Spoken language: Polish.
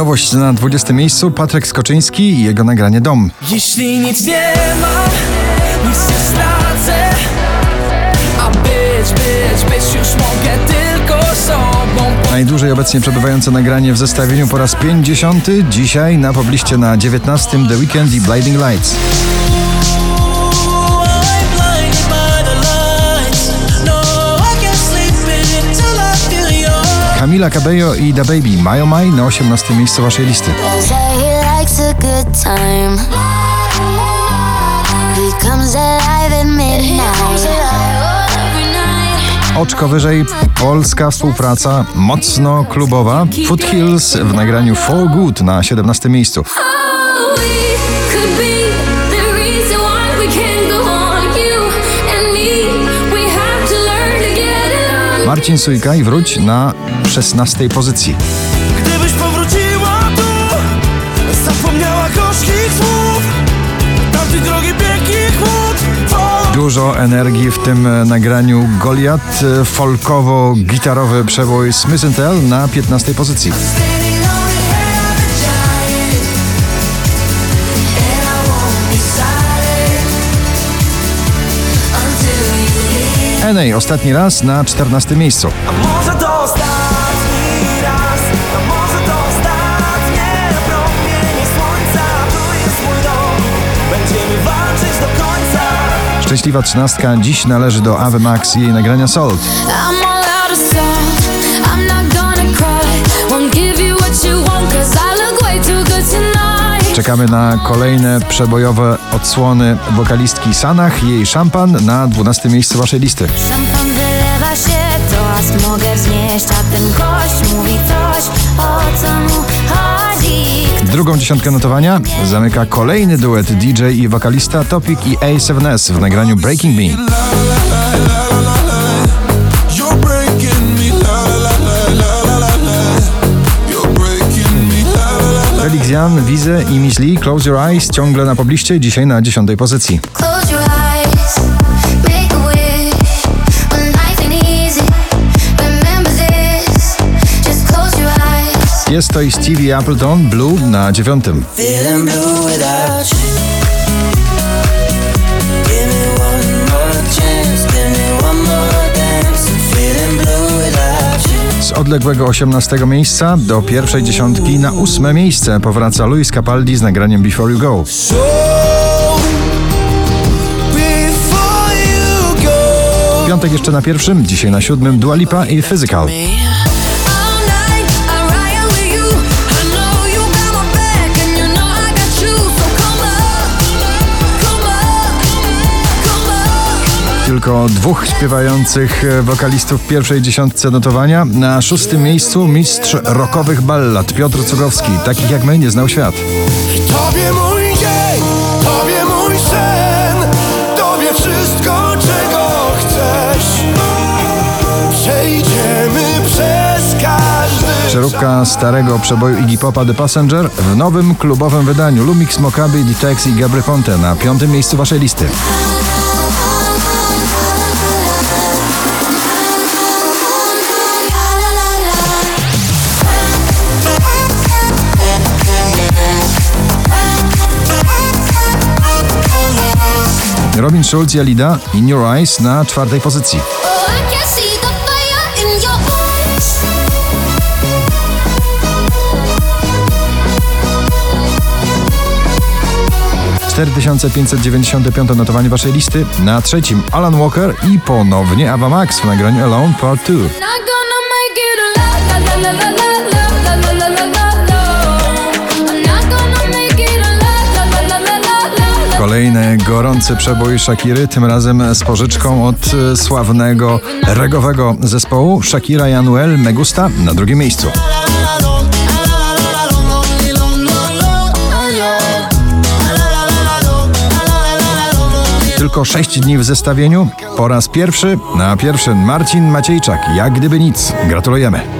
Nowość na 20 miejscu Patryk Skoczyński i jego nagranie Dom. Jeśli nic nie mam, nic nie stracę A być, być, być już mogę tylko sobą Najdłużej obecnie przebywające nagranie w zestawieniu po raz 50. Dzisiaj na pobliście na 19 The Weekend i Blinding Lights. Camila Cabello i Da Baby Oh My na 18 miejscu waszej listy. Oczko wyżej polska współpraca mocno klubowa. Foothills w nagraniu For Good na 17 miejscu. Marcin Sujka i wróć na 16 pozycji. Gdybyś powróciła tu Zapomniała gorzkich słów Tamtej drogi piękny chłód Dużo energii w tym e, nagraniu Goliat, e, folkowo-gitarowy przebój Smith Tell na 15 pozycji. Enej ostatni raz na 14 miejscu. A może to ostatni raz? A może to ostatnie promienie słońca Tu jest mój dom. Będziemy walczyć do końca. Szczęśliwa trzynastka. Dziś należy do Ave Max i jej nagrania Salt. Czekamy na kolejne przebojowe odsłony wokalistki Sanach i jej szampan na 12 miejscu waszej listy. Szampan wylewa się, to aż mogę wznieść, a ten gość mówi coś, o co mu chodzi. Drugą dziesiątkę notowania zamyka kolejny duet DJ i wokalista Topic i A7S w nagraniu Breaking Me. Damian, Wizę i Miss Lee, Close Your Eyes ciągle na pobliście, dzisiaj na dziesiątej pozycji. Jest to i Stevie Appleton, Blue na dziewiątym. Odległego 18 miejsca do pierwszej dziesiątki na ósme miejsce powraca Luis Capaldi z nagraniem Before You Go. Piątek jeszcze na pierwszym, dzisiaj na siódmym Dua Lipa i Physical. Tylko dwóch śpiewających e, wokalistów w pierwszej dziesiątce notowania. Na szóstym miejscu mistrz rockowych ballad Piotr Cugowski. Takich jak my nie znał świat. Tobie mój dzień, tobie mój sen, tobie wszystko, czego chcesz. Przejdziemy przez każdy Przeróbka starego przeboju Iggy Popa The Passenger w nowym klubowym wydaniu Lumix Mokaby, Ditex i Gabry Ponte na piątym miejscu waszej listy. Robin Schulz i Alida In Your Eyes na czwartej pozycji. Oh, I can see the fire in your eyes. 4595 notowanie waszej listy. Na trzecim Alan Walker i ponownie Ava Max w nagraniu Alone Part 2. gorący przebój Shakiry, tym razem z pożyczką od e, sławnego regowego zespołu Shakira i Anuel Megusta na drugim miejscu. Tylko 6 dni w zestawieniu. Po raz pierwszy na pierwszym Marcin Maciejczak. Jak gdyby nic. Gratulujemy.